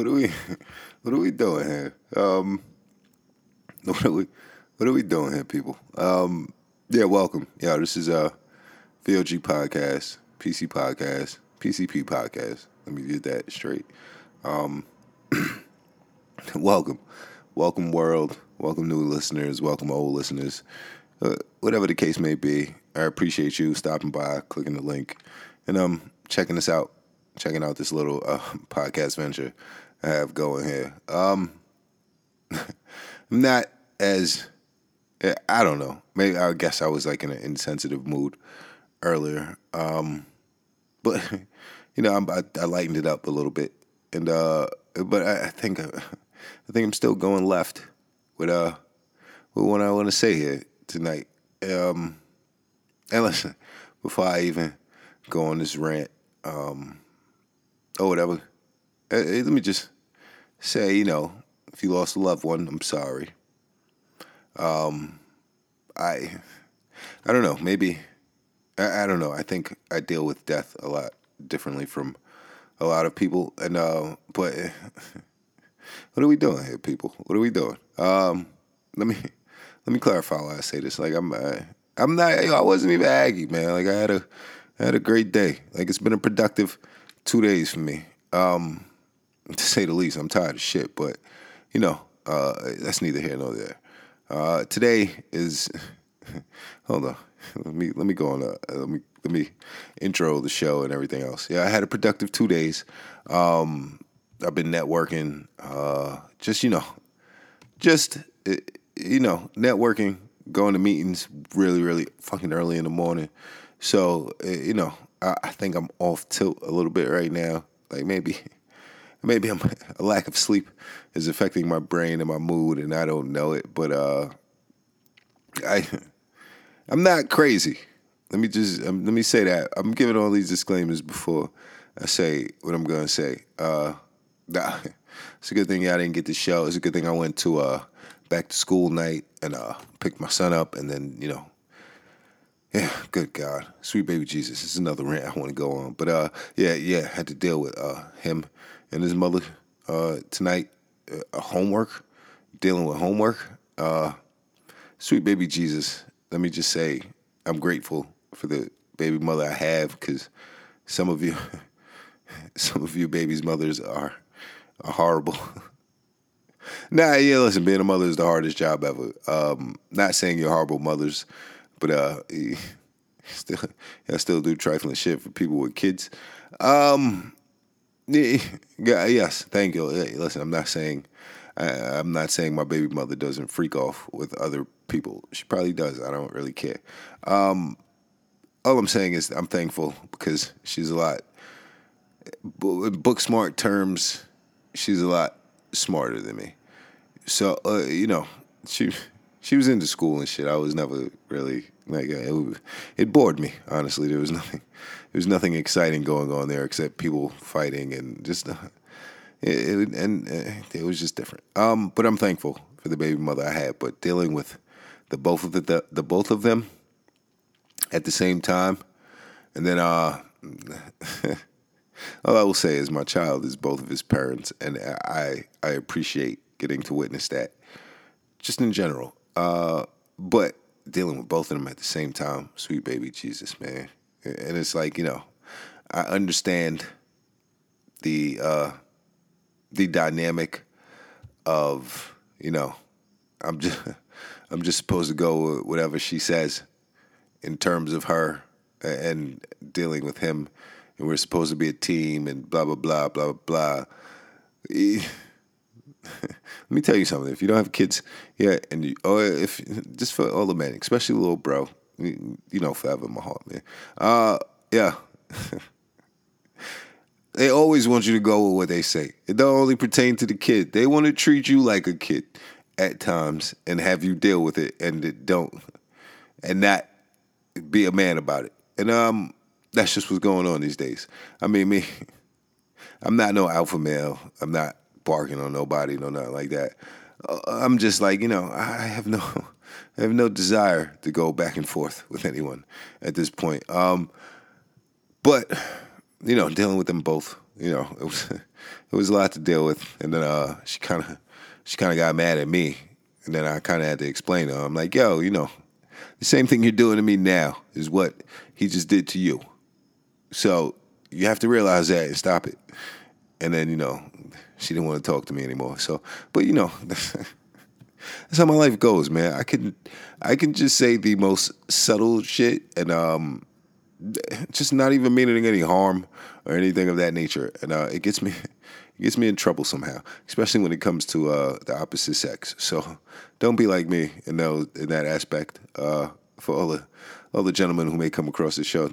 what are we what are we doing here? Um, what are we what are we doing here, people? Um, yeah, welcome. Yeah, this is a VLG podcast, PC podcast, PCP podcast. Let me get that straight. Um, welcome, welcome world, welcome new listeners, welcome old listeners, uh, whatever the case may be. I appreciate you stopping by, clicking the link, and um, checking us out, checking out this little uh, podcast venture have going here. Um, I'm not as I don't know. Maybe I guess I was like in an insensitive mood earlier. Um, but you know, I, I lightened it up a little bit, and uh, but I, I think uh, I think I'm still going left with uh with what I want to say here tonight. Um, and listen, before I even go on this rant, um, or whatever, uh, let me just say, you know, if you lost a loved one, I'm sorry. Um, I, I don't know. Maybe, I, I don't know. I think I deal with death a lot differently from a lot of people, and uh, but what are we doing here, people? What are we doing? Um, let me let me clarify why I say this. Like I'm, I, I'm not. I wasn't even aggy, man. Like I had a, I had a great day. Like it's been a productive two days for me. Um, to say the least. I'm tired of shit, but you know, uh, that's neither here nor there. Uh, today is hold on. Let me let me go on. Uh, let me let me intro the show and everything else. Yeah, I had a productive two days. Um, I've been networking. Uh, just you know, just you know, networking, going to meetings really really fucking early in the morning. So you know, I, I think I'm off tilt a little bit right now. Like maybe maybe I'm, a lack of sleep is affecting my brain and my mood, and I don't know it. But uh, I, I'm not crazy. Let me just um, let me say that I'm giving all these disclaimers before I say what I'm to say. Uh, nah, it's a good thing I didn't get the show. It's a good thing I went to uh, back to school night and uh, picked my son up, and then you know yeah, good God, sweet baby Jesus. It's another rant I want to go on, but uh, yeah, yeah, had to deal with uh him and his mother uh tonight. Uh, homework, dealing with homework. Uh, sweet baby Jesus. Let me just say, I'm grateful for the baby mother I have because some of you, some of you babies' mothers are, are horrible. nah, yeah, listen, being a mother is the hardest job ever. Um, not saying you're horrible mothers but uh, still, I still do trifling shit for people with kids. Um, yeah, yes, thank you. Listen, I'm not saying I, am not saying my baby mother doesn't freak off with other people. She probably does. I don't really care. Um, all I'm saying is I'm thankful because she's a lot. Book smart terms, she's a lot smarter than me. So uh, you know, she she was into school and shit. I was never really like it. It bored me honestly. There was nothing. There was nothing exciting going on there except people fighting and just. Uh, it, it, and uh, it was just different. Um, but I'm thankful for the baby mother I had. But dealing with the both of the, the, the both of them at the same time, and then uh, all I will say is my child is both of his parents, and I I appreciate getting to witness that. Just in general, uh, but dealing with both of them at the same time, sweet baby Jesus, man. And it's like, you know, I understand the uh, the dynamic of, you know, I'm just I'm just supposed to go with whatever she says in terms of her and dealing with him and we're supposed to be a team and blah blah blah blah blah. Let me tell you something. If you don't have kids yet, and you, or if just for all the men, especially little bro, you know, forever in my heart, man. Uh, yeah. they always want you to go with what they say. It don't only pertain to the kid. They want to treat you like a kid at times and have you deal with it, and it don't, and not be a man about it. And um, that's just what's going on these days. I mean, me, I'm not no alpha male. I'm not barking on nobody, no nothing like that. Uh, I'm just like you know, I have no, I have no desire to go back and forth with anyone at this point. Um, but you know, dealing with them both, you know, it was it was a lot to deal with. And then uh, she kind of she kind of got mad at me, and then I kind of had to explain to her. I'm like, yo, you know, the same thing you're doing to me now is what he just did to you. So you have to realize that and stop it. And then you know, she didn't want to talk to me anymore. So, but you know. That's how my life goes, man. I can I can just say the most subtle shit and um just not even meaning any harm or anything of that nature. And uh, it gets me it gets me in trouble somehow, especially when it comes to uh, the opposite sex. So don't be like me in those in that aspect. Uh, for all the all the gentlemen who may come across the show,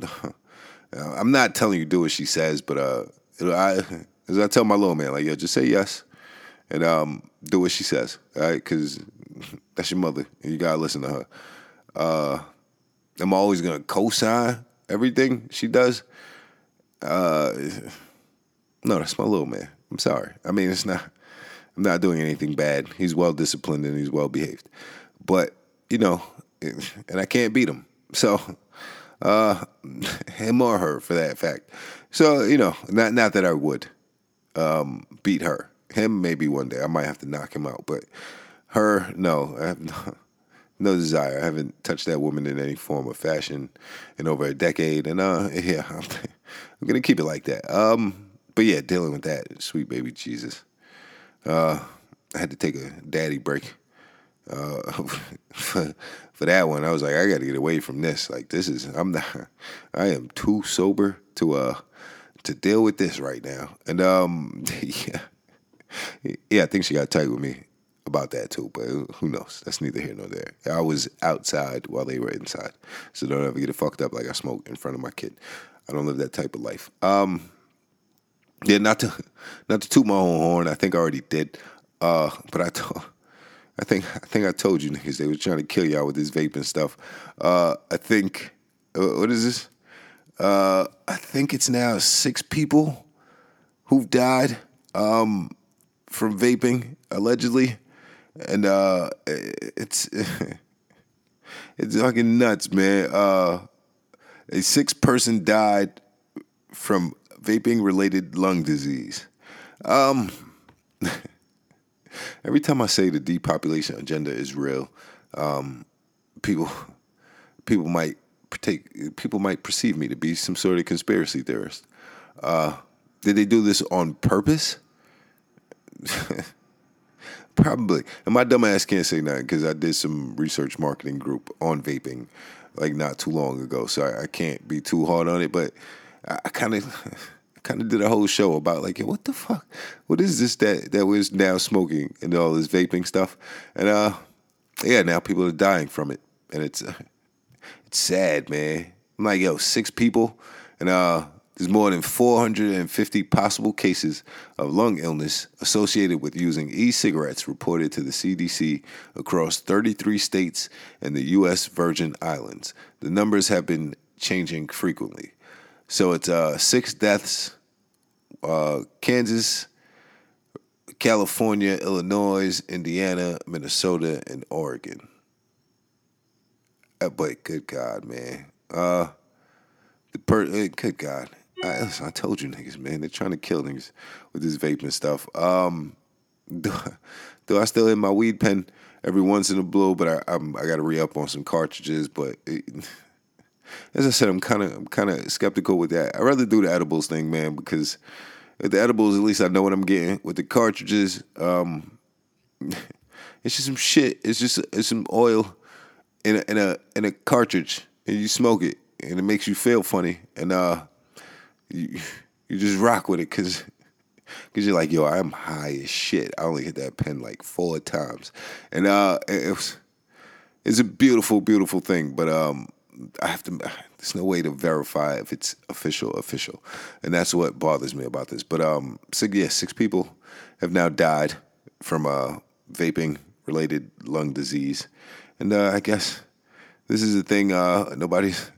I'm not telling you do what she says, but uh, I as I tell my little man, like yo, just say yes and um, do what she says, all right? Because that's your mother, and you gotta listen to her. Uh, I'm always gonna co-sign everything she does. Uh, no, that's my little man. I'm sorry. I mean, it's not. I'm not doing anything bad. He's well disciplined and he's well behaved, but you know, and I can't beat him. So, uh, him or her for that fact. So you know, not not that I would um, beat her him maybe one day. I might have to knock him out, but her, no, I have no, no desire. I haven't touched that woman in any form or fashion in over a decade, and uh, yeah, I'm, I'm gonna keep it like that. Um, but yeah, dealing with that, sweet baby Jesus. Uh, I had to take a daddy break. Uh, for, for that one, I was like, I got to get away from this. Like, this is, I'm not, I am too sober to uh to deal with this right now. And um, yeah, yeah, I think she got tight with me about that too, but who knows? That's neither here nor there. I was outside while they were inside, so don't ever get it fucked up like I smoke in front of my kid. I don't live that type of life. Um, yeah, not to not to toot my own horn. I think I already did, uh, but I told. I think I think I told you niggas they were trying to kill y'all with this vaping stuff. Uh, I think uh, what is this? Uh, I think it's now six people who've died. Um, from vaping allegedly, and uh, it's it's fucking nuts, man. Uh, a six person died from vaping related lung disease. Um, every time I say the depopulation agenda is real, um, people people might take people might perceive me to be some sort of conspiracy theorist. Uh, did they do this on purpose? Probably. And my dumb ass can't say nothing because I did some research marketing group on vaping like not too long ago. So I, I can't be too hard on it. But I kind of kind of did a whole show about like, what the fuck? What is this that that was now smoking and all this vaping stuff? And uh, yeah, now people are dying from it, and it's uh, it's sad, man. I'm like, yo, six people, and uh, there's more than 450 possible cases of lung illness associated with using e cigarettes reported to the CDC across 33 states and the U.S. Virgin Islands. The numbers have been changing frequently. So it's uh, six deaths uh, Kansas, California, Illinois, Indiana, Minnesota, and Oregon. But good God, man. Uh, the per- uh, good God. I, I told you niggas, man, they're trying to kill niggas with this vaping stuff. Um, do, do I still hit my weed pen every once in a blue? But I I'm, i got to re up on some cartridges. But it, as I said, I'm kind of I'm kind of skeptical with that. I'd rather do the edibles thing, man, because with the edibles, at least I know what I'm getting. With the cartridges, um, it's just some shit. It's just it's some oil in a, in a in a cartridge, and you smoke it, and it makes you feel funny, and uh you, you just rock with it because because you're like, yo, I'm high as shit. I only hit that pen like four times, and uh, it was it's a beautiful, beautiful thing. But um, I have to. There's no way to verify if it's official, official, and that's what bothers me about this. But um, so yeah, six people have now died from uh vaping related lung disease, and uh, I guess this is a thing uh nobody's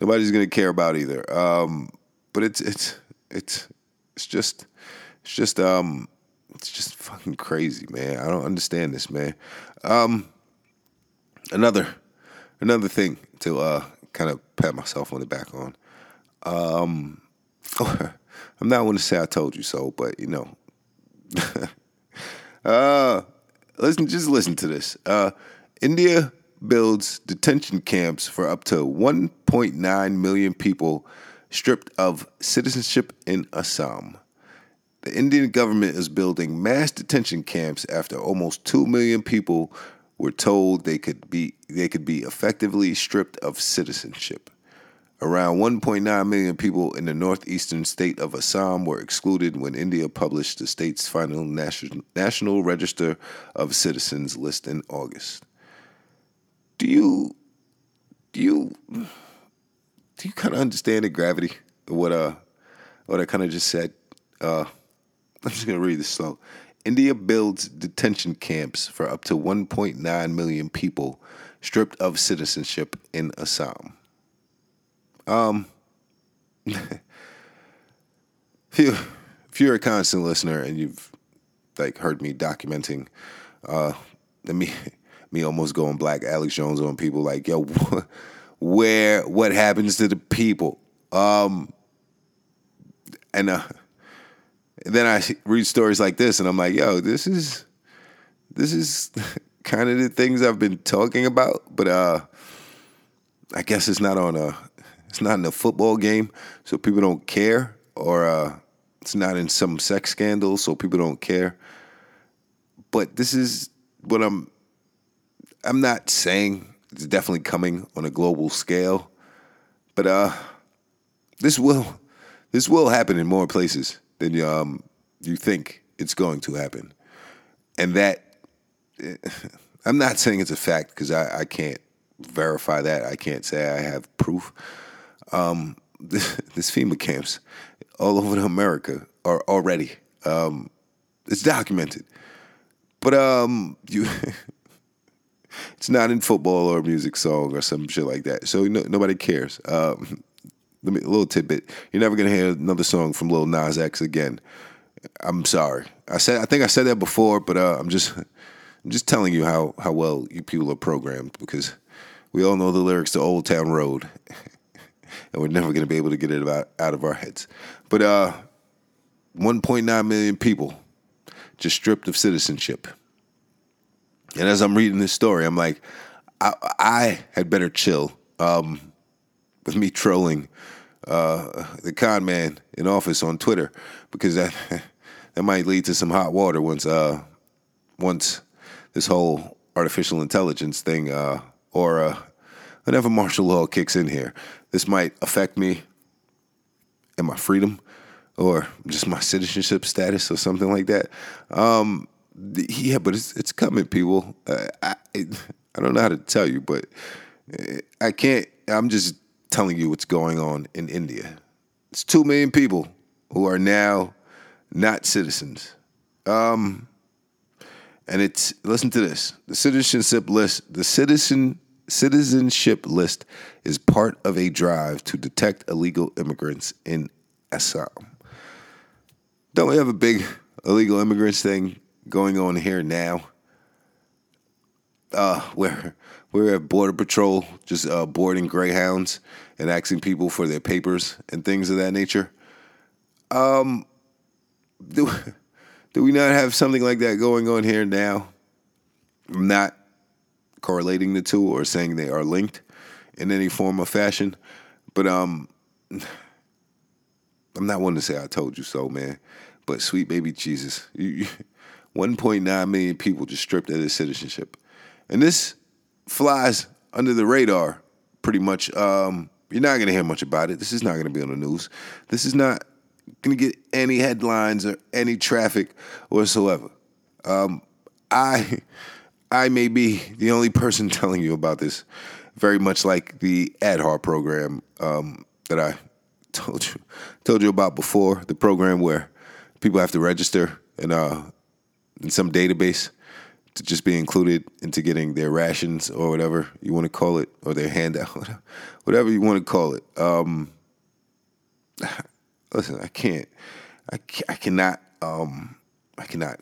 nobody's gonna care about either. Um, but it's it's it's it's just it's just um it's just fucking crazy, man. I don't understand this, man. Um, another another thing to uh kind of pat myself on the back on. Um, I'm not going to say I told you so, but you know. uh, listen, just listen to this. Uh, India builds detention camps for up to 1.9 million people stripped of citizenship in Assam. The Indian government is building mass detention camps after almost 2 million people were told they could be they could be effectively stripped of citizenship. Around 1.9 million people in the northeastern state of Assam were excluded when India published the state's final National Register of Citizens list in August. Do you do you do you kind of understand the gravity of what uh what I kind of just said? Uh, I'm just gonna read this slow. India builds detention camps for up to 1.9 million people stripped of citizenship in Assam. Um, if, you, if you're a constant listener and you've like heard me documenting, uh, me me almost going black Alex Jones on people like, yo, where what happens to the people? Um, and uh, then I read stories like this, and I'm like, yo, this is this is kind of the things I've been talking about, but uh, I guess it's not on a it's not in a football game, so people don't care, or uh, it's not in some sex scandal, so people don't care. But this is what I'm. I'm not saying it's definitely coming on a global scale, but uh, this will this will happen in more places than um, you think it's going to happen. And that, I'm not saying it's a fact because I, I, can't verify that. I can't say I have proof. Um, this, this FEMA camps all over America are already. Um, it's documented. But um, you, it's not in football or a music song or some shit like that. So no, nobody cares. Um, let me a little tidbit. You're never gonna hear another song from Lil Nas X again. I'm sorry. I said I think I said that before, but uh, I'm just I'm just telling you how how well you people are programmed because we all know the lyrics to Old Town Road, and we're never gonna be able to get it about, out of our heads. But uh, 1.9 million people just stripped of citizenship. And as I'm reading this story, I'm like, I, I had better chill. Um, with me trolling uh, the con man in office on Twitter because that that might lead to some hot water once uh, once this whole artificial intelligence thing uh, or uh, whenever martial law kicks in here. This might affect me and my freedom or just my citizenship status or something like that. Um, yeah, but it's it's coming, people. Uh, I I don't know how to tell you, but uh, I can't. I'm just telling you what's going on in India. It's two million people who are now not citizens. Um, and it's listen to this: the citizenship list, the citizen citizenship list is part of a drive to detect illegal immigrants in Assam. Don't we have a big illegal immigrants thing going on here now? Uh, where we're at Border Patrol just uh, boarding Greyhounds and asking people for their papers and things of that nature. Um, do, do we not have something like that going on here now? I'm not correlating the two or saying they are linked in any form or fashion, but um, I'm not one to say I told you so, man. But sweet baby Jesus, you, you, 1.9 million people just stripped of their citizenship, and this flies under the radar pretty much. Um, you're not going to hear much about it. This is not going to be on the news. This is not going to get any headlines or any traffic whatsoever. Um, I, I may be the only person telling you about this. Very much like the Aadhaar program um, that I told you told you about before. The program where people have to register and uh, in some database to just be included into getting their rations or whatever you want to call it, or their handout, whatever you want to call it. Um, listen, I can't, I, I cannot, um, I cannot.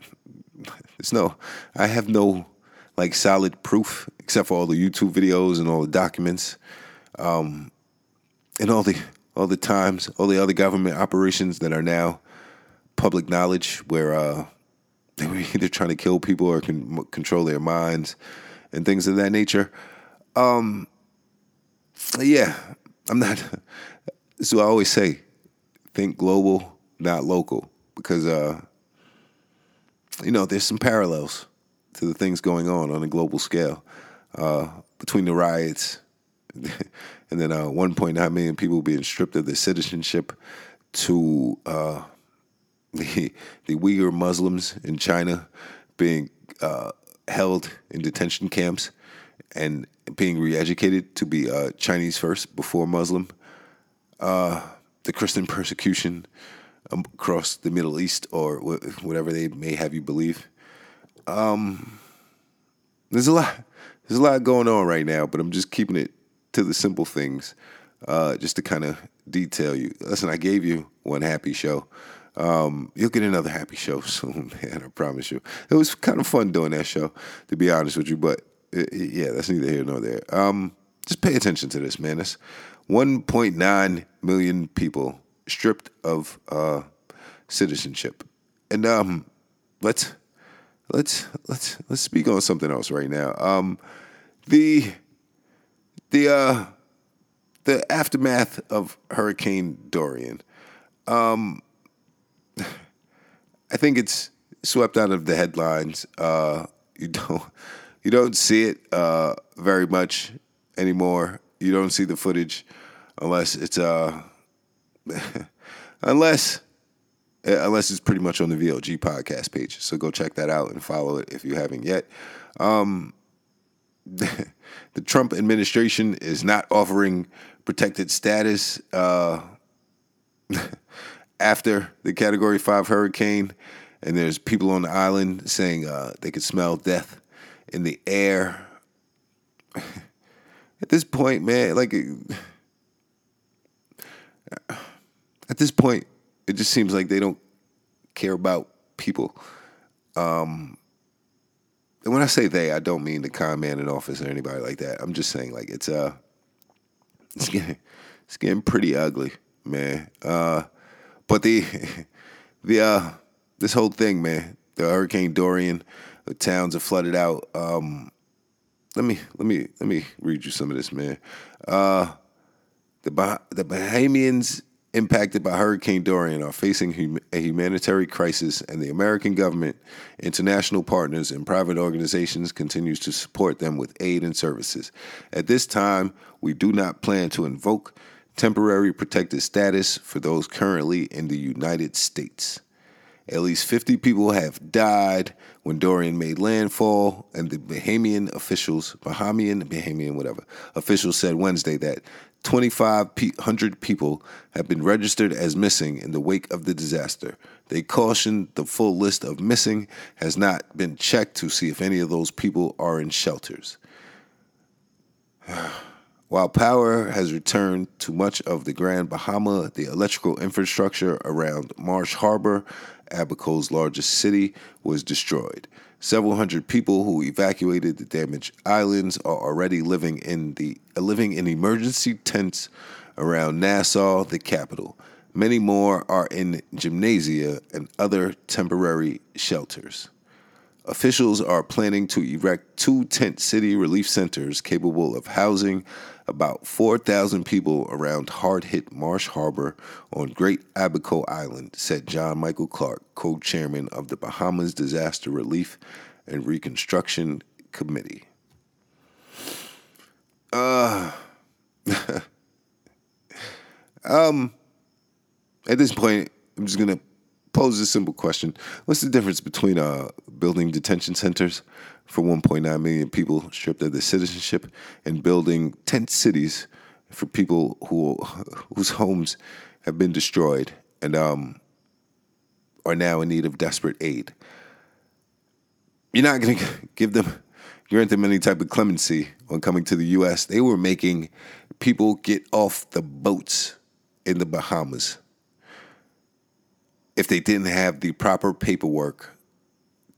There's no, I have no like solid proof except for all the YouTube videos and all the documents, um, and all the all the times, all the other government operations that are now public knowledge, where uh, they were either trying to kill people or can control their minds and things of that nature. Um, yeah, I'm not. So I always say, think global, not local, because uh, you know there's some parallels to the things going on on a global scale uh, between the riots and then uh, 1.9 million people being stripped of their citizenship to uh, the the Uyghur Muslims in China being uh, held in detention camps and being re-educated to be uh, Chinese first before Muslim. Uh, the Christian persecution across the Middle East or whatever they may have you believe. Um, there's a lot. There's a lot going on right now, but I'm just keeping it to the simple things, uh, just to kind of detail you. Listen, I gave you one happy show. Um, you'll get another happy show soon, man. I promise you. It was kind of fun doing that show, to be honest with you. But it, it, yeah, that's neither here nor there. Um, just pay attention to this, man. It's 1.9 million people stripped of uh, citizenship, and um, let's let's let's let's speak on something else right now. Um, the the uh, the aftermath of Hurricane Dorian. Um, I think it's swept out of the headlines. Uh, you don't you don't see it uh, very much anymore. You don't see the footage unless it's uh unless unless it's pretty much on the VLG podcast page. So go check that out and follow it if you haven't yet. Um, the Trump administration is not offering protected status uh, after the Category 5 hurricane. And there's people on the island saying uh, they could smell death in the air. At this point, man, like, at this point, it just seems like they don't care about people. Um, and when I say they, I don't mean the con man in office or anybody like that. I'm just saying like it's uh it's getting it's getting pretty ugly, man. Uh but the the uh this whole thing, man, the Hurricane Dorian, the towns are flooded out. Um let me let me let me read you some of this, man. Uh the bah- the Bahamians impacted by Hurricane Dorian are facing hum- a humanitarian crisis, and the American government, international partners, and private organizations continues to support them with aid and services. At this time, we do not plan to invoke temporary protected status for those currently in the United States. At least 50 people have died when Dorian made landfall, and the Bahamian officials, Bahamian, Bahamian, whatever, officials said Wednesday that 2,500 people have been registered as missing in the wake of the disaster. They cautioned the full list of missing has not been checked to see if any of those people are in shelters. While power has returned to much of the Grand Bahama, the electrical infrastructure around Marsh Harbor, Abaco's largest city, was destroyed. Several hundred people who evacuated the damaged islands are already living in the uh, living in emergency tents around Nassau, the capital. Many more are in gymnasia and other temporary shelters. Officials are planning to erect two tent city relief centers capable of housing about 4,000 people around hard hit Marsh Harbor on Great Abaco Island, said John Michael Clark, co chairman of the Bahamas Disaster Relief and Reconstruction Committee. Uh, um, at this point, I'm just going to pose a simple question. What's the difference between uh, building detention centers for 1.9 million people stripped of their citizenship and building tent cities for people who whose homes have been destroyed and um, are now in need of desperate aid? You're not going to give them grant them any type of clemency on coming to the U.S. They were making people get off the boats in the Bahamas if they didn't have the proper paperwork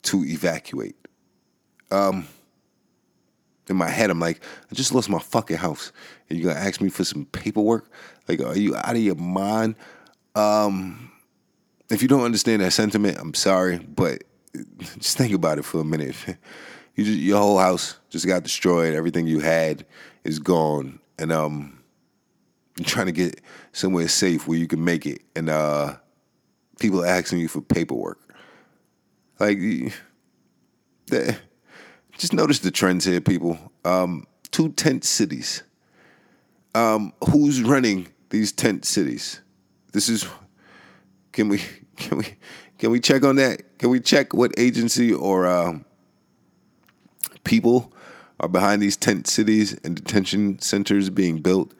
to evacuate. Um, in my head, I'm like, I just lost my fucking house, and you're gonna ask me for some paperwork? Like, are you out of your mind? Um, if you don't understand that sentiment, I'm sorry, but just think about it for a minute. You just, your whole house just got destroyed. Everything you had is gone, and um, you're trying to get somewhere safe where you can make it, and uh, people are asking you for paperwork. Like, that, just notice the trends here, people. Um, two tent cities. Um, who's running these tent cities? This is. Can we can we can we check on that? Can we check what agency or um, people are behind these tent cities and detention centers being built?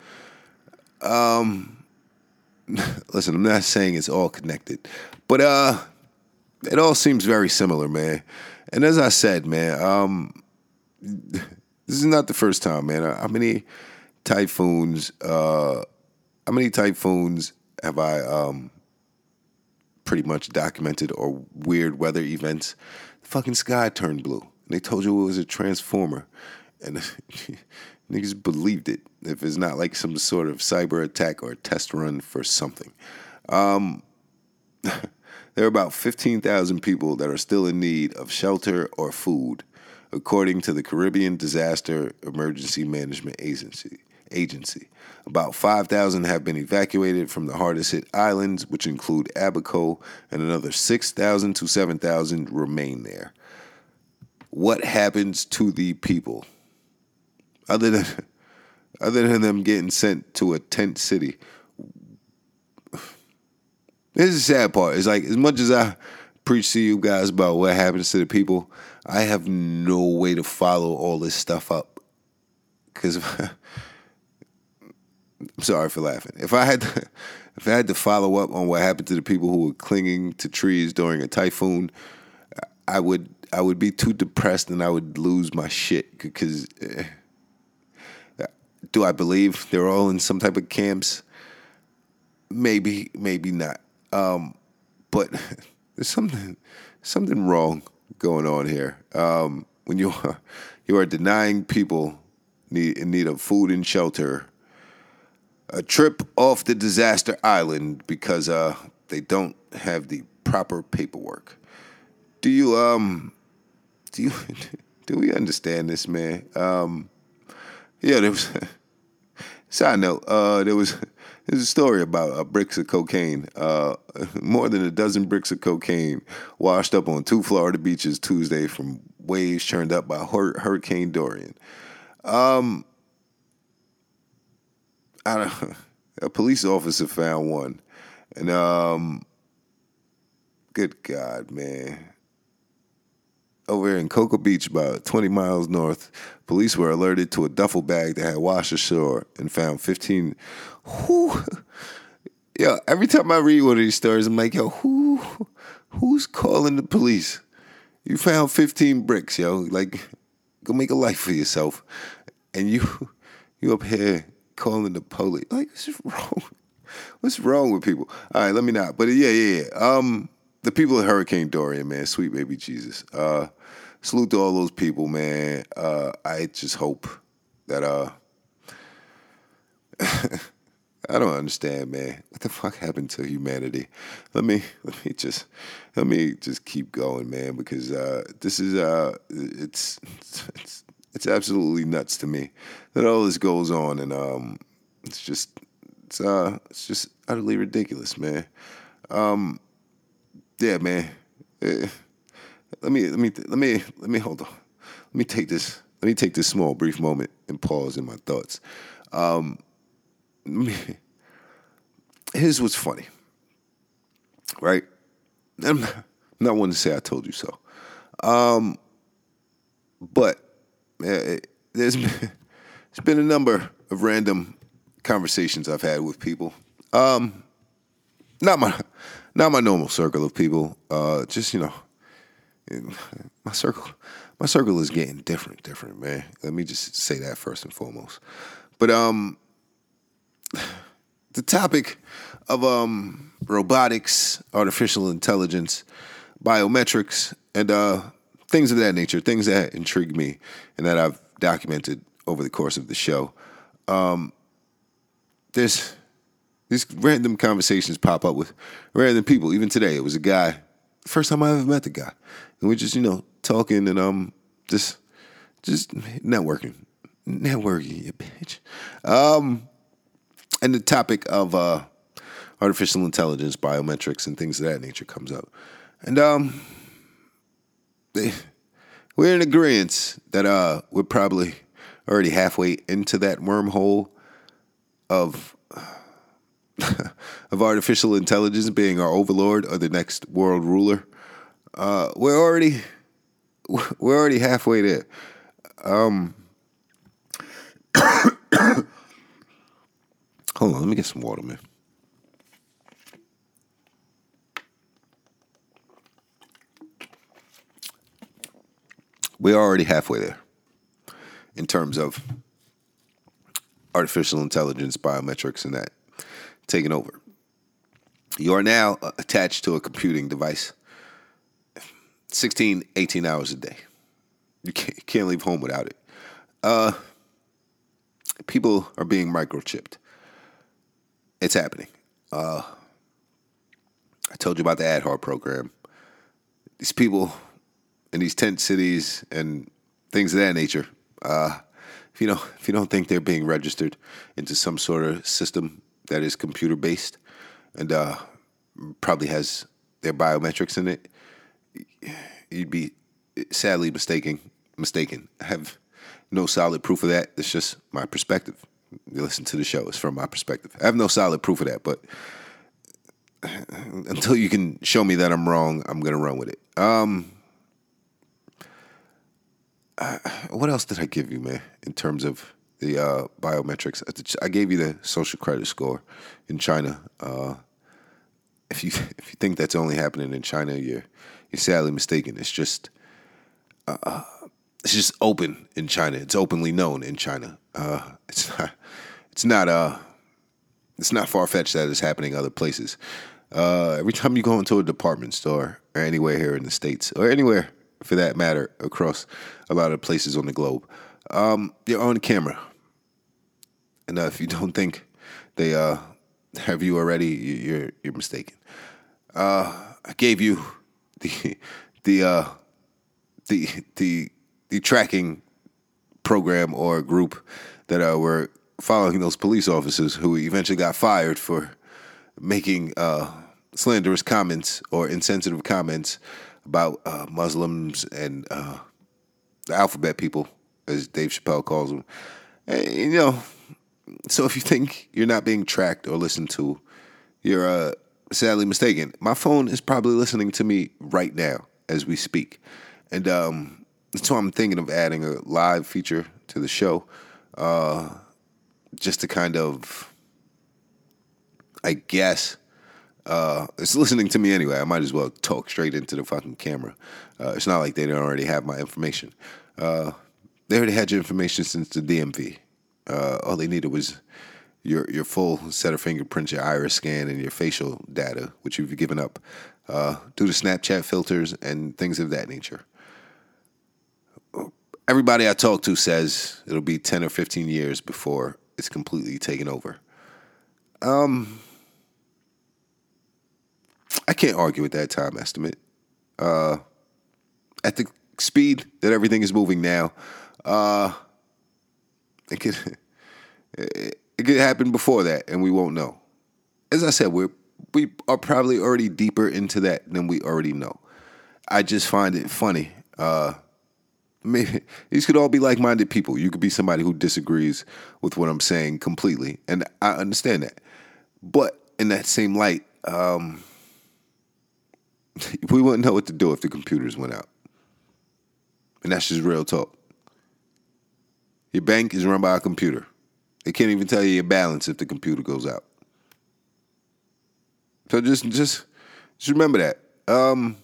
Um, listen, I'm not saying it's all connected, but uh, it all seems very similar, man. And as I said, man, um, this is not the first time, man. How many typhoons? Uh, how many typhoons have I um, pretty much documented or weird weather events? The fucking sky turned blue. And they told you it was a transformer, and niggas believed it. If it's not like some sort of cyber attack or test run for something. Um, there are about 15,000 people that are still in need of shelter or food, according to the Caribbean Disaster Emergency Management Agency. Agency. About 5,000 have been evacuated from the hardest hit islands, which include Abaco, and another 6,000 to 7,000 remain there. What happens to the people? Other than, other than them getting sent to a tent city. This is the sad part. It's like, as much as I preach to you guys about what happens to the people, I have no way to follow all this stuff up. Because I'm sorry for laughing. If I had to, if I had to follow up on what happened to the people who were clinging to trees during a typhoon, I would I would be too depressed and I would lose my shit because uh, do I believe they're all in some type of camps? Maybe, maybe not. Um, but there's something something wrong going on here. Um, when you are, you are denying people need, in need of food and shelter a trip off the disaster island because uh, they don't have the proper paperwork. Do you um do you do we understand this, man? Um, yeah, there was. side note, uh, there was there's a story about uh, bricks of cocaine. Uh, more than a dozen bricks of cocaine washed up on two Florida beaches Tuesday from waves churned up by Hurricane Dorian. Um, a police officer found one, and um, good God, man. Over in Cocoa Beach, about 20 miles north, police were alerted to a duffel bag that had washed ashore and found 15. Who? Yo, every time I read one of these stories, I'm like, yo, who, who's calling the police? You found 15 bricks, yo. Like, go make a life for yourself, and you, you up here calling the police. Like, what's wrong? What's wrong with people? All right, let me not. But yeah, yeah, yeah. Um, the people of Hurricane Dorian, man, sweet baby Jesus. Uh, salute to all those people, man. Uh, I just hope that uh, I don't understand, man. What the fuck happened to humanity? Let me let me just let me just keep going, man, because uh, this is uh, it's it's it's absolutely nuts to me that all this goes on, and um, it's just it's uh it's just utterly ridiculous, man. Um, yeah, man. Eh, let me let me let me let me hold on. Let me take this. Let me take this small brief moment and pause in my thoughts. Um, me, here's what's funny, right? I'm not, I'm not one to say I told you so, um, but uh, there's been, there's been a number of random conversations I've had with people. Um, not my not my normal circle of people. Uh, just you know, my circle my circle is getting different, different, man. Let me just say that first and foremost. But um, the topic of um robotics, artificial intelligence, biometrics, and uh things of that nature, things that intrigue me and that I've documented over the course of the show. Um, there's these random conversations pop up with random people. Even today, it was a guy. First time I ever met the guy, and we're just you know talking and um just just networking, networking, you bitch. Um, and the topic of uh, artificial intelligence, biometrics, and things of that nature comes up, and um, we're in agreement that uh we're probably already halfway into that wormhole of of artificial intelligence being our overlord or the next world ruler. Uh, we're already we're already halfway there. Um, hold on, let me get some water, man. We're already halfway there in terms of artificial intelligence, biometrics, and that taking over. You are now uh, attached to a computing device 16, 18 hours a day. You can't, leave home without it. Uh, people are being microchipped. It's happening. Uh, I told you about the Aadhaar program. These people in these tent cities and things of that nature. Uh, if you know, if you don't think they're being registered into some sort of system that is computer based and uh, probably has their biometrics in it, you'd be sadly mistaken. Mistaken. I have no solid proof of that. It's just my perspective. You listen to the show. It's from my perspective. I have no solid proof of that, but until you can show me that I'm wrong, I'm gonna run with it. Um, uh, what else did I give you, man? In terms of the uh, biometrics, I gave you the social credit score in China. Uh, if you if you think that's only happening in China, you're you're sadly mistaken. It's just uh, it's just open in China. It's openly known in China. Uh, it's not it's not uh it's not far fetched that it's happening other places. Uh, every time you go into a department store or anywhere here in the states or anywhere for that matter across a lot of places on the globe, um, you're on camera. And uh, if you don't think they uh, have you already, you're you're mistaken. Uh, I gave you the the uh, the the the tracking program or group that uh, were following those police officers who eventually got fired for making uh, slanderous comments or insensitive comments about uh, Muslims and uh, the alphabet people, as Dave Chappelle calls them. And, you know, so if you think you're not being tracked or listened to, you're uh, sadly mistaken. My phone is probably listening to me right now as we speak. And um, so I'm thinking of adding a live feature to the show uh, just to kind of, I guess, uh, it's listening to me anyway. I might as well talk straight into the fucking camera. Uh, it's not like they don't already have my information. Uh, they already had your information since the DMV. Uh, all they needed was your your full set of fingerprints, your iris scan, and your facial data, which you've given up uh, due to Snapchat filters and things of that nature. Everybody I talk to says it'll be ten or fifteen years before it's completely taken over. Um, I can't argue with that time estimate. Uh, at the speed that everything is moving now, uh, it could it, could happen before that, and we won't know. As I said, we we are probably already deeper into that than we already know. I just find it funny. Uh, maybe these could all be like-minded people. You could be somebody who disagrees with what I'm saying completely, and I understand that. But in that same light, um, we wouldn't know what to do if the computers went out. And that's just real talk. Your bank is run by a computer. They can't even tell you your balance if the computer goes out. So just just just remember that. Um,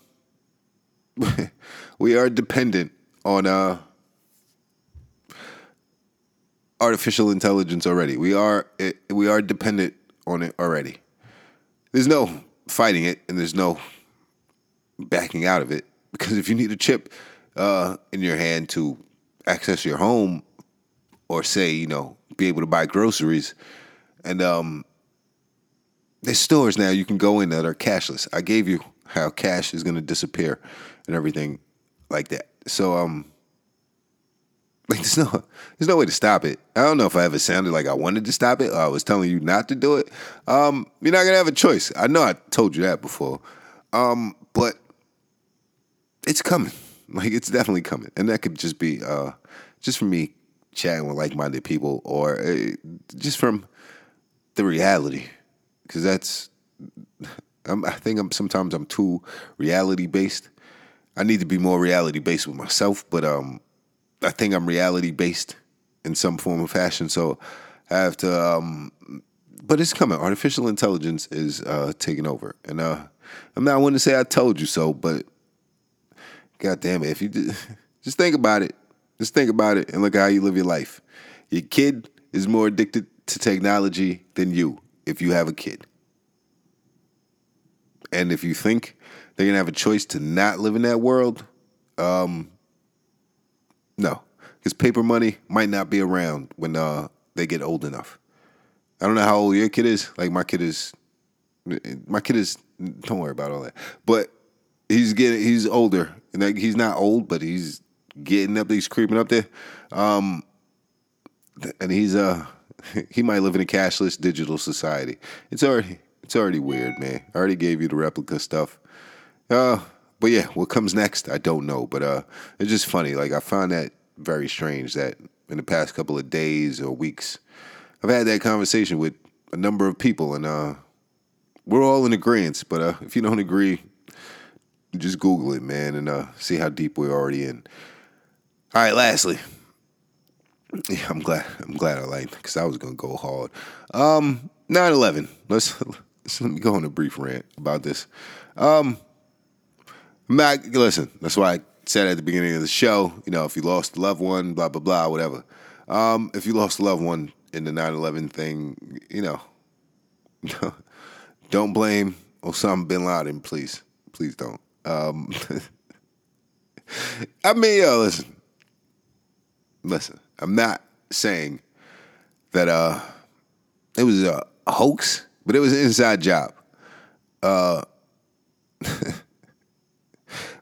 we are dependent on uh, artificial intelligence already. We are we are dependent on it already. There's no fighting it, and there's no backing out of it because if you need a chip uh, in your hand to access your home or say, you know, be able to buy groceries. And um, there's stores now you can go in that are cashless. I gave you how cash is going to disappear and everything like that. So um, like there's no there's no way to stop it. I don't know if I ever sounded like I wanted to stop it or I was telling you not to do it. Um, you're not gonna have a choice. I know I told you that before. Um, but it's coming. Like it's definitely coming, and that could just be uh, just for me chatting with like-minded people, or uh, just from the reality, because that's. I'm, I think I'm sometimes I'm too reality based. I need to be more reality based with myself, but um, I think I'm reality based in some form or fashion. So I have to. Um, but it's coming. Artificial intelligence is uh, taking over, and uh, I'm not one to say I told you so, but God damn it, if you just, just think about it, just think about it and look at how you live your life. Your kid is more addicted to technology than you if you have a kid. And if you think they're gonna have a choice to not live in that world, um, no, because paper money might not be around when uh, they get old enough. I don't know how old your kid is. Like my kid is, my kid is. Don't worry about all that. But he's getting, he's older, and like he's not old, but he's getting up. He's creeping up there, um, and he's uh, he might live in a cashless digital society. It's already, it's already weird, man. I already gave you the replica stuff. Uh, but yeah, what comes next, I don't know. But uh, it's just funny. Like I find that very strange that in the past couple of days or weeks, I've had that conversation with a number of people, and uh, we're all in agreement. But uh, if you don't agree, just Google it, man, and uh, see how deep we're already in. All right, lastly, yeah, I'm glad. I'm glad I liked because I was gonna go hard. Um, 9/11. Let's, let's let me go on a brief rant about this. Um, Mac, listen, that's why I said at the beginning of the show, you know, if you lost a loved one, blah, blah, blah, whatever. Um, if you lost a loved one in the 9 11 thing, you know, don't blame Osama bin Laden, please. Please don't. Um, I mean, yo, listen. Listen, I'm not saying that uh, it was a hoax, but it was an inside job. Uh,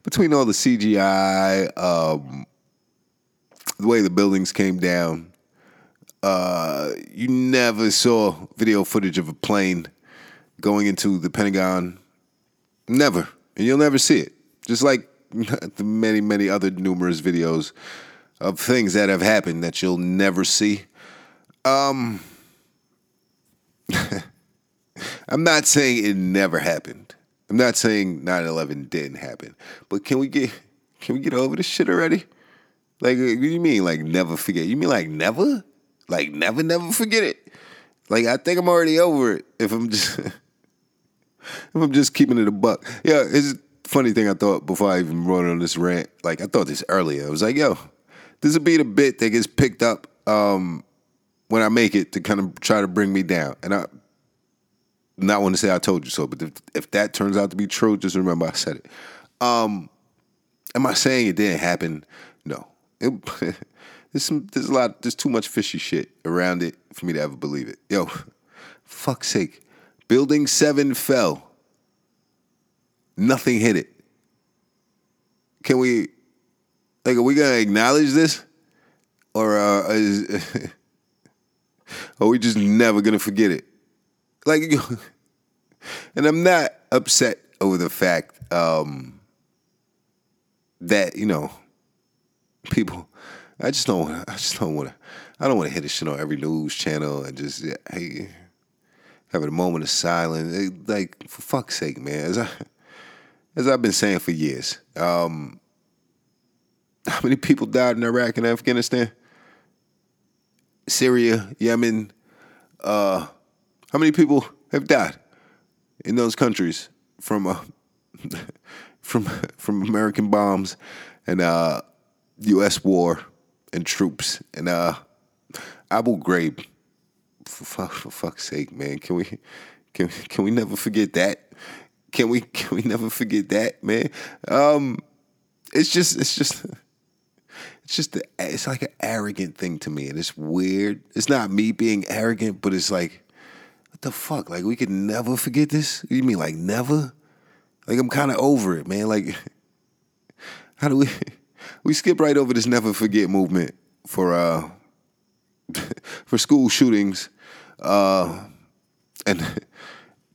between all the CGI, um, the way the buildings came down, uh, you never saw video footage of a plane going into the Pentagon. Never. And you'll never see it. Just like the many, many other numerous videos of things that have happened that you'll never see. Um, I'm not saying it never happened. I'm not saying 9/11 didn't happen, but can we get can we get over this shit already? Like, what do you mean, like never forget? You mean like never, like never, never forget it? Like, I think I'm already over it. If I'm just if I'm just keeping it a buck. Yeah, it's a funny thing I thought before I even wrote on this rant. Like, I thought this earlier. I was like, yo, this will be the bit that gets picked up um, when I make it to kind of try to bring me down. And I not want to say I told you so, but if, if that turns out to be true, just remember I said it. Um, am I saying it didn't happen? No. It, there's some, there's a lot, there's too much fishy shit around it for me to ever believe it. Yo, fuck's sake, Building Seven fell. Nothing hit it. Can we, like, are we gonna acknowledge this, or uh, is, are we just never gonna forget it? Like, and I'm not upset over the fact um, that you know people. I just don't. I just don't want to. I don't want to hit a shit on every news channel and just hey, having a moment of silence. Like for fuck's sake, man. As I as I've been saying for years, um, how many people died in Iraq and Afghanistan, Syria, Yemen? Uh, how many people have died in those countries from uh, from from American bombs and uh, U.S. war and troops and uh, Abu Ghraib? For, fuck, for fuck's sake, man! Can we can can we never forget that? Can we can we never forget that, man? Um, it's just it's just it's just it's like an arrogant thing to me, and it's weird. It's not me being arrogant, but it's like, what the fuck? Like we could never forget this? You mean like never? Like I'm kind of over it, man. Like, how do we we skip right over this never forget movement for uh for school shootings uh and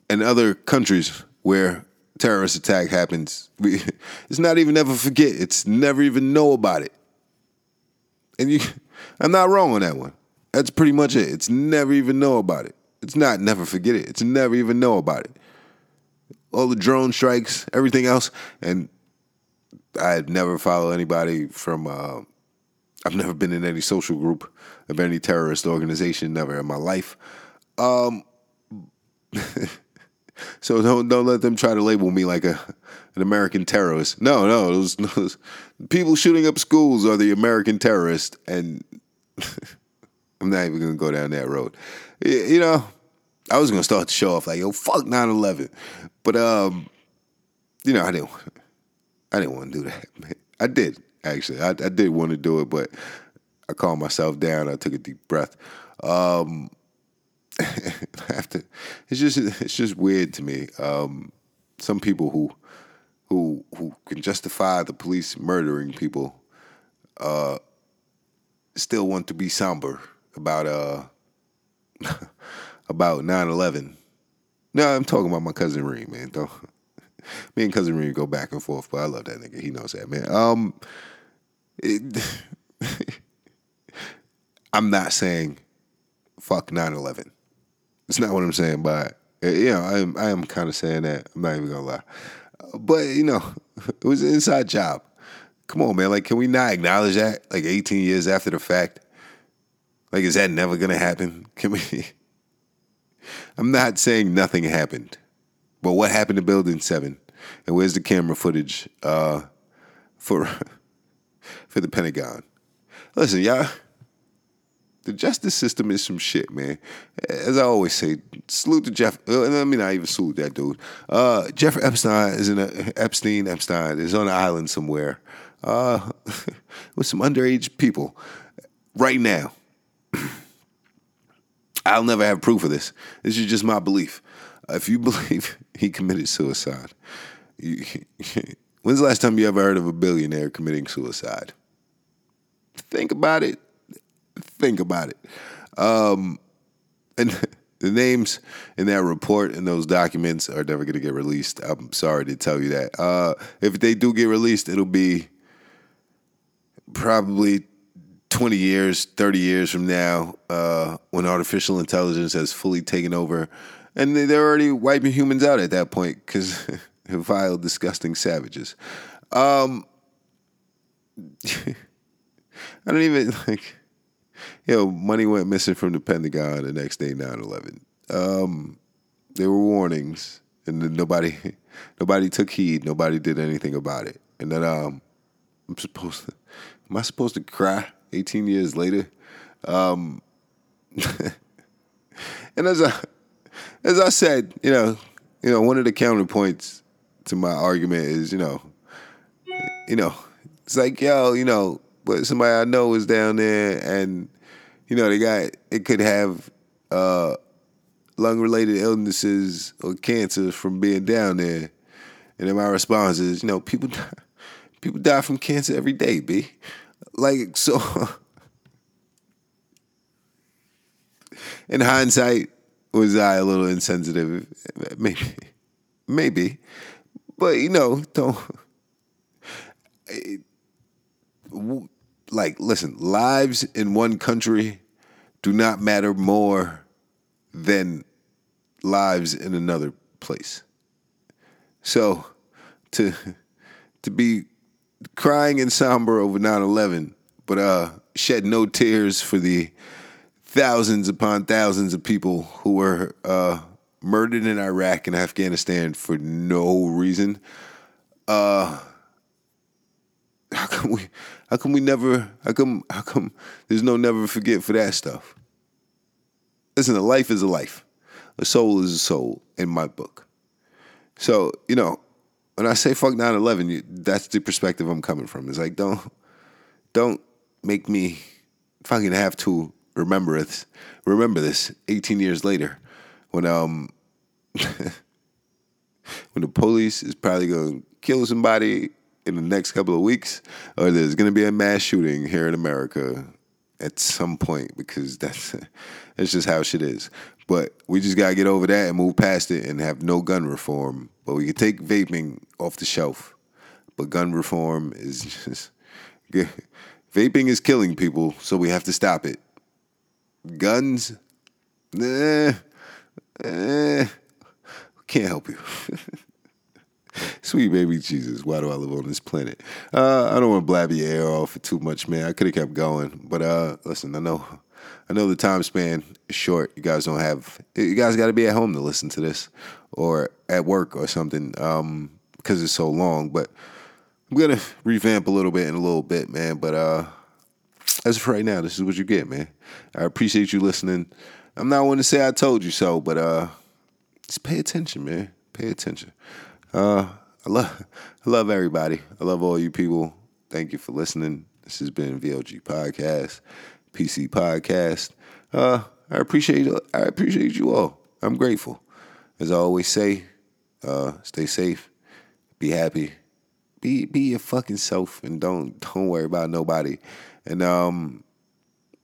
and other countries where terrorist attack happens. We, it's not even never forget. It's never even know about it. And you, I'm not wrong on that one. That's pretty much it. It's never even know about it. It's not never forget it. It's never even know about it. All the drone strikes, everything else, and I'd never follow anybody from. Uh, I've never been in any social group of any terrorist organization, never in my life. Um, so don't don't let them try to label me like a an American terrorist. No, no, those, those people shooting up schools are the American terrorists, and I'm not even gonna go down that road. You know, I was gonna start the show off like, yo, fuck 9-11. but um, you know, I didn't, I didn't want to do that. Man. I did actually, I, I did want to do it, but I calmed myself down. I took a deep breath. Um, after it's just it's just weird to me. Um, some people who who who can justify the police murdering people uh, still want to be somber about uh about 9-11. No, I'm talking about my cousin Reem, man. Don't me and cousin Reem go back and forth, but I love that nigga. He knows that, man. Um, it, I'm not saying fuck 9-11. It's not what I'm saying, but you know, I am I am kind of saying that. I'm not even gonna lie, but you know, it was an inside job. Come on, man. Like, can we not acknowledge that? Like 18 years after the fact. Like, is that never gonna happen? Can we? I'm not saying nothing happened, but what happened to Building Seven, and where's the camera footage uh, for for the Pentagon? Listen, y'all the justice system is some shit, man. As I always say, salute to Jeff. Uh, I mean, I even salute that dude. Uh, Jeffrey Epstein is in a Epstein. Epstein is on an island somewhere uh, with some underage people right now. I'll never have proof of this. This is just my belief. If you believe he committed suicide, you, when's the last time you ever heard of a billionaire committing suicide? Think about it think about it. Um, and the names in that report and those documents are never going to get released. I'm sorry to tell you that. Uh, if they do get released, it'll be probably 20 years, 30 years from now, uh, when artificial intelligence has fully taken over. And they're already wiping humans out at that point because vile, disgusting savages. Um, I don't even like you know, money went missing from the Pentagon the next day, 9-11. Um, there were warnings, and nobody, nobody took heed. Nobody did anything about it. And then um, I'm supposed to, am I supposed to cry 18 years later? Um, and as I, as I said, you know, you know, one of the counterpoints to my argument is, you know, you know, it's like, yo, you know, but somebody I know is down there and you know, they got it could have uh, lung related illnesses or cancer from being down there. And then my response is, you know, people die, people die from cancer every day, b. Like so. in hindsight, was I a little insensitive? Maybe, maybe, but you know, don't. It, like, listen, lives in one country do not matter more than lives in another place. So to to be crying and somber over 9/11, but uh, shed no tears for the thousands upon thousands of people who were uh, murdered in Iraq and Afghanistan for no reason. Uh, how come we how come we never how come how come there's no never forget for that stuff? Listen, a life is a life. A soul is a soul in my book. So, you know, when I say fuck 9-11, that's the perspective I'm coming from. It's like don't don't make me fucking have to remember this. Remember this 18 years later, when um, when the police is probably gonna kill somebody in the next couple of weeks, or there's gonna be a mass shooting here in America at some point because that's that's just how shit is. But we just gotta get over that and move past it and have no gun reform. But we can take vaping off the shelf. But gun reform is just vaping is killing people, so we have to stop it. Guns, nah, eh, can't help you. Sweet baby Jesus, why do I live on this planet? Uh, I don't want to blab your ear off for too much, man. I could have kept going, but uh, listen, I know, I know the time span is short. You guys don't have, you guys got to be at home to listen to this, or at work or something, um, because it's so long. But I'm gonna revamp a little bit in a little bit, man. But uh, as for right now, this is what you get, man. I appreciate you listening. I'm not one to say I told you so, but uh, just pay attention, man. Pay attention. Uh, I love, I love everybody. I love all you people. Thank you for listening. This has been VLG Podcast, PC Podcast. Uh, I appreciate, I appreciate you all. I'm grateful. As I always say, uh, stay safe, be happy, be be your fucking self, and don't don't worry about nobody. And um,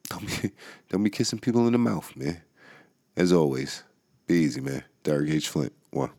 don't be don't be kissing people in the mouth, man. As always, be easy, man. Derek H. Flint, one.